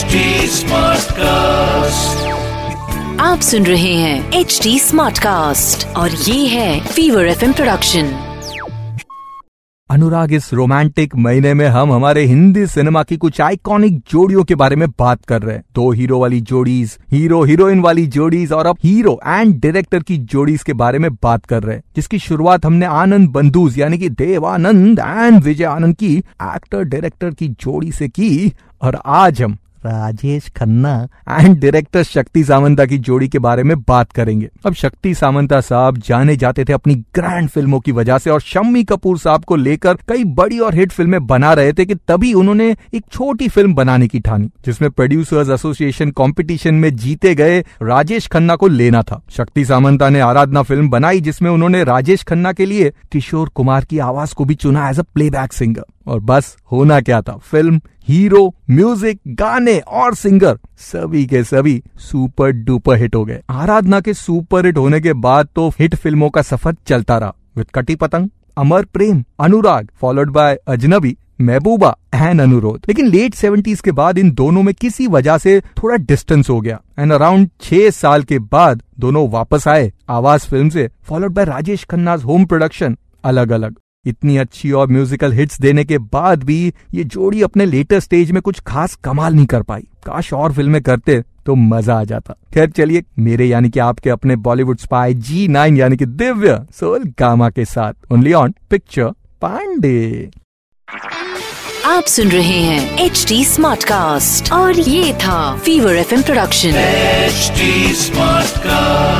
HD Smartcast. आप सुन रहे हैं एच डी स्मार्ट कास्ट और ये है फीवर एफ़ प्रोडक्शन अनुराग इस रोमांटिक महीने में हम हमारे हिंदी सिनेमा की कुछ आइकॉनिक जोड़ियों के बारे में बात कर रहे हैं दो हीरो वाली जोड़ीज हीरो हीरोइन वाली जोड़ीज और अब हीरो एंड डायरेक्टर की जोड़ीज के बारे में बात कर रहे हैं जिसकी शुरुआत हमने आनंद बंधुज यानी कि देवानंद एंड विजय आनंद की एक्टर डायरेक्टर की जोड़ी से की और आज हम राजेश खन्ना। एंड डायरेक्टर शक्ति सामंता की जोड़ी के बारे में बात करेंगे। अब शक्ति सामंता साहब जाने जाते थे अपनी ग्रैंड फ़िल्मों की वजह से और शम्मी कपूर साहब को लेकर कई बड़ी और हिट फ़िल्में बना रहे थे कि तभी उन्होंने एक छोटी फ़िल्म बनाने की ठानी, जिसमें प्रोड्यूसर्स एसोसिएशन कॉम्पिटिशन में जीते गए राजेश खन्ना को लेना था। शक्ति सामंता ने आराधना फ़िल्म बनाई, जिसमें उन्होंने राजेश खन्ना के लिए किशोर कुमार की आवाज़ को भी चुना एज अ प्लेबैक सिंगर और बस होना क्या था? फ़िल्म, हीरो, म्यूज़िक, गाने और सिंगर सभी के सभी सुपर डुपर हिट हो गए। आराधना के सुपर हिट होने के बाद तो हिट फ़िल्मों का सफ़र चलता रहा। विद कटी पतंग, अमर प्रेम, अनुराग फॉलोड बाय अजनबी, महबूबा एंड अनुरोध। लेकिन लेट सेवेंटीज के बाद इन दोनों में किसी वजह से थोड़ा डिस्टेंस हो गया। एंड अराउंड छह साल के बाद दोनों वापस आए। आवाज़ फ़िल्म से followed by Rajesh Khanna's home production अलग अलग इतनी अच्छी और म्यूजिकल हिट्स देने के बाद भी ये जोड़ी अपने लेटर स्टेज में कुछ खास कमाल नहीं कर पाई। काश और फ़िल्में करते तो मज़ा आ जाता। खैर चलिए मेरे यानी कि आपके अपने बॉलीवुड स्पाई जी नाइन यानी कि दिव्य सोल गामा के साथ ओनली ऑन पिक्चर पांडे आप सुन रहे हैं एच डी स्मार्ट कास्ट और ये था fever F production HD Smartcast.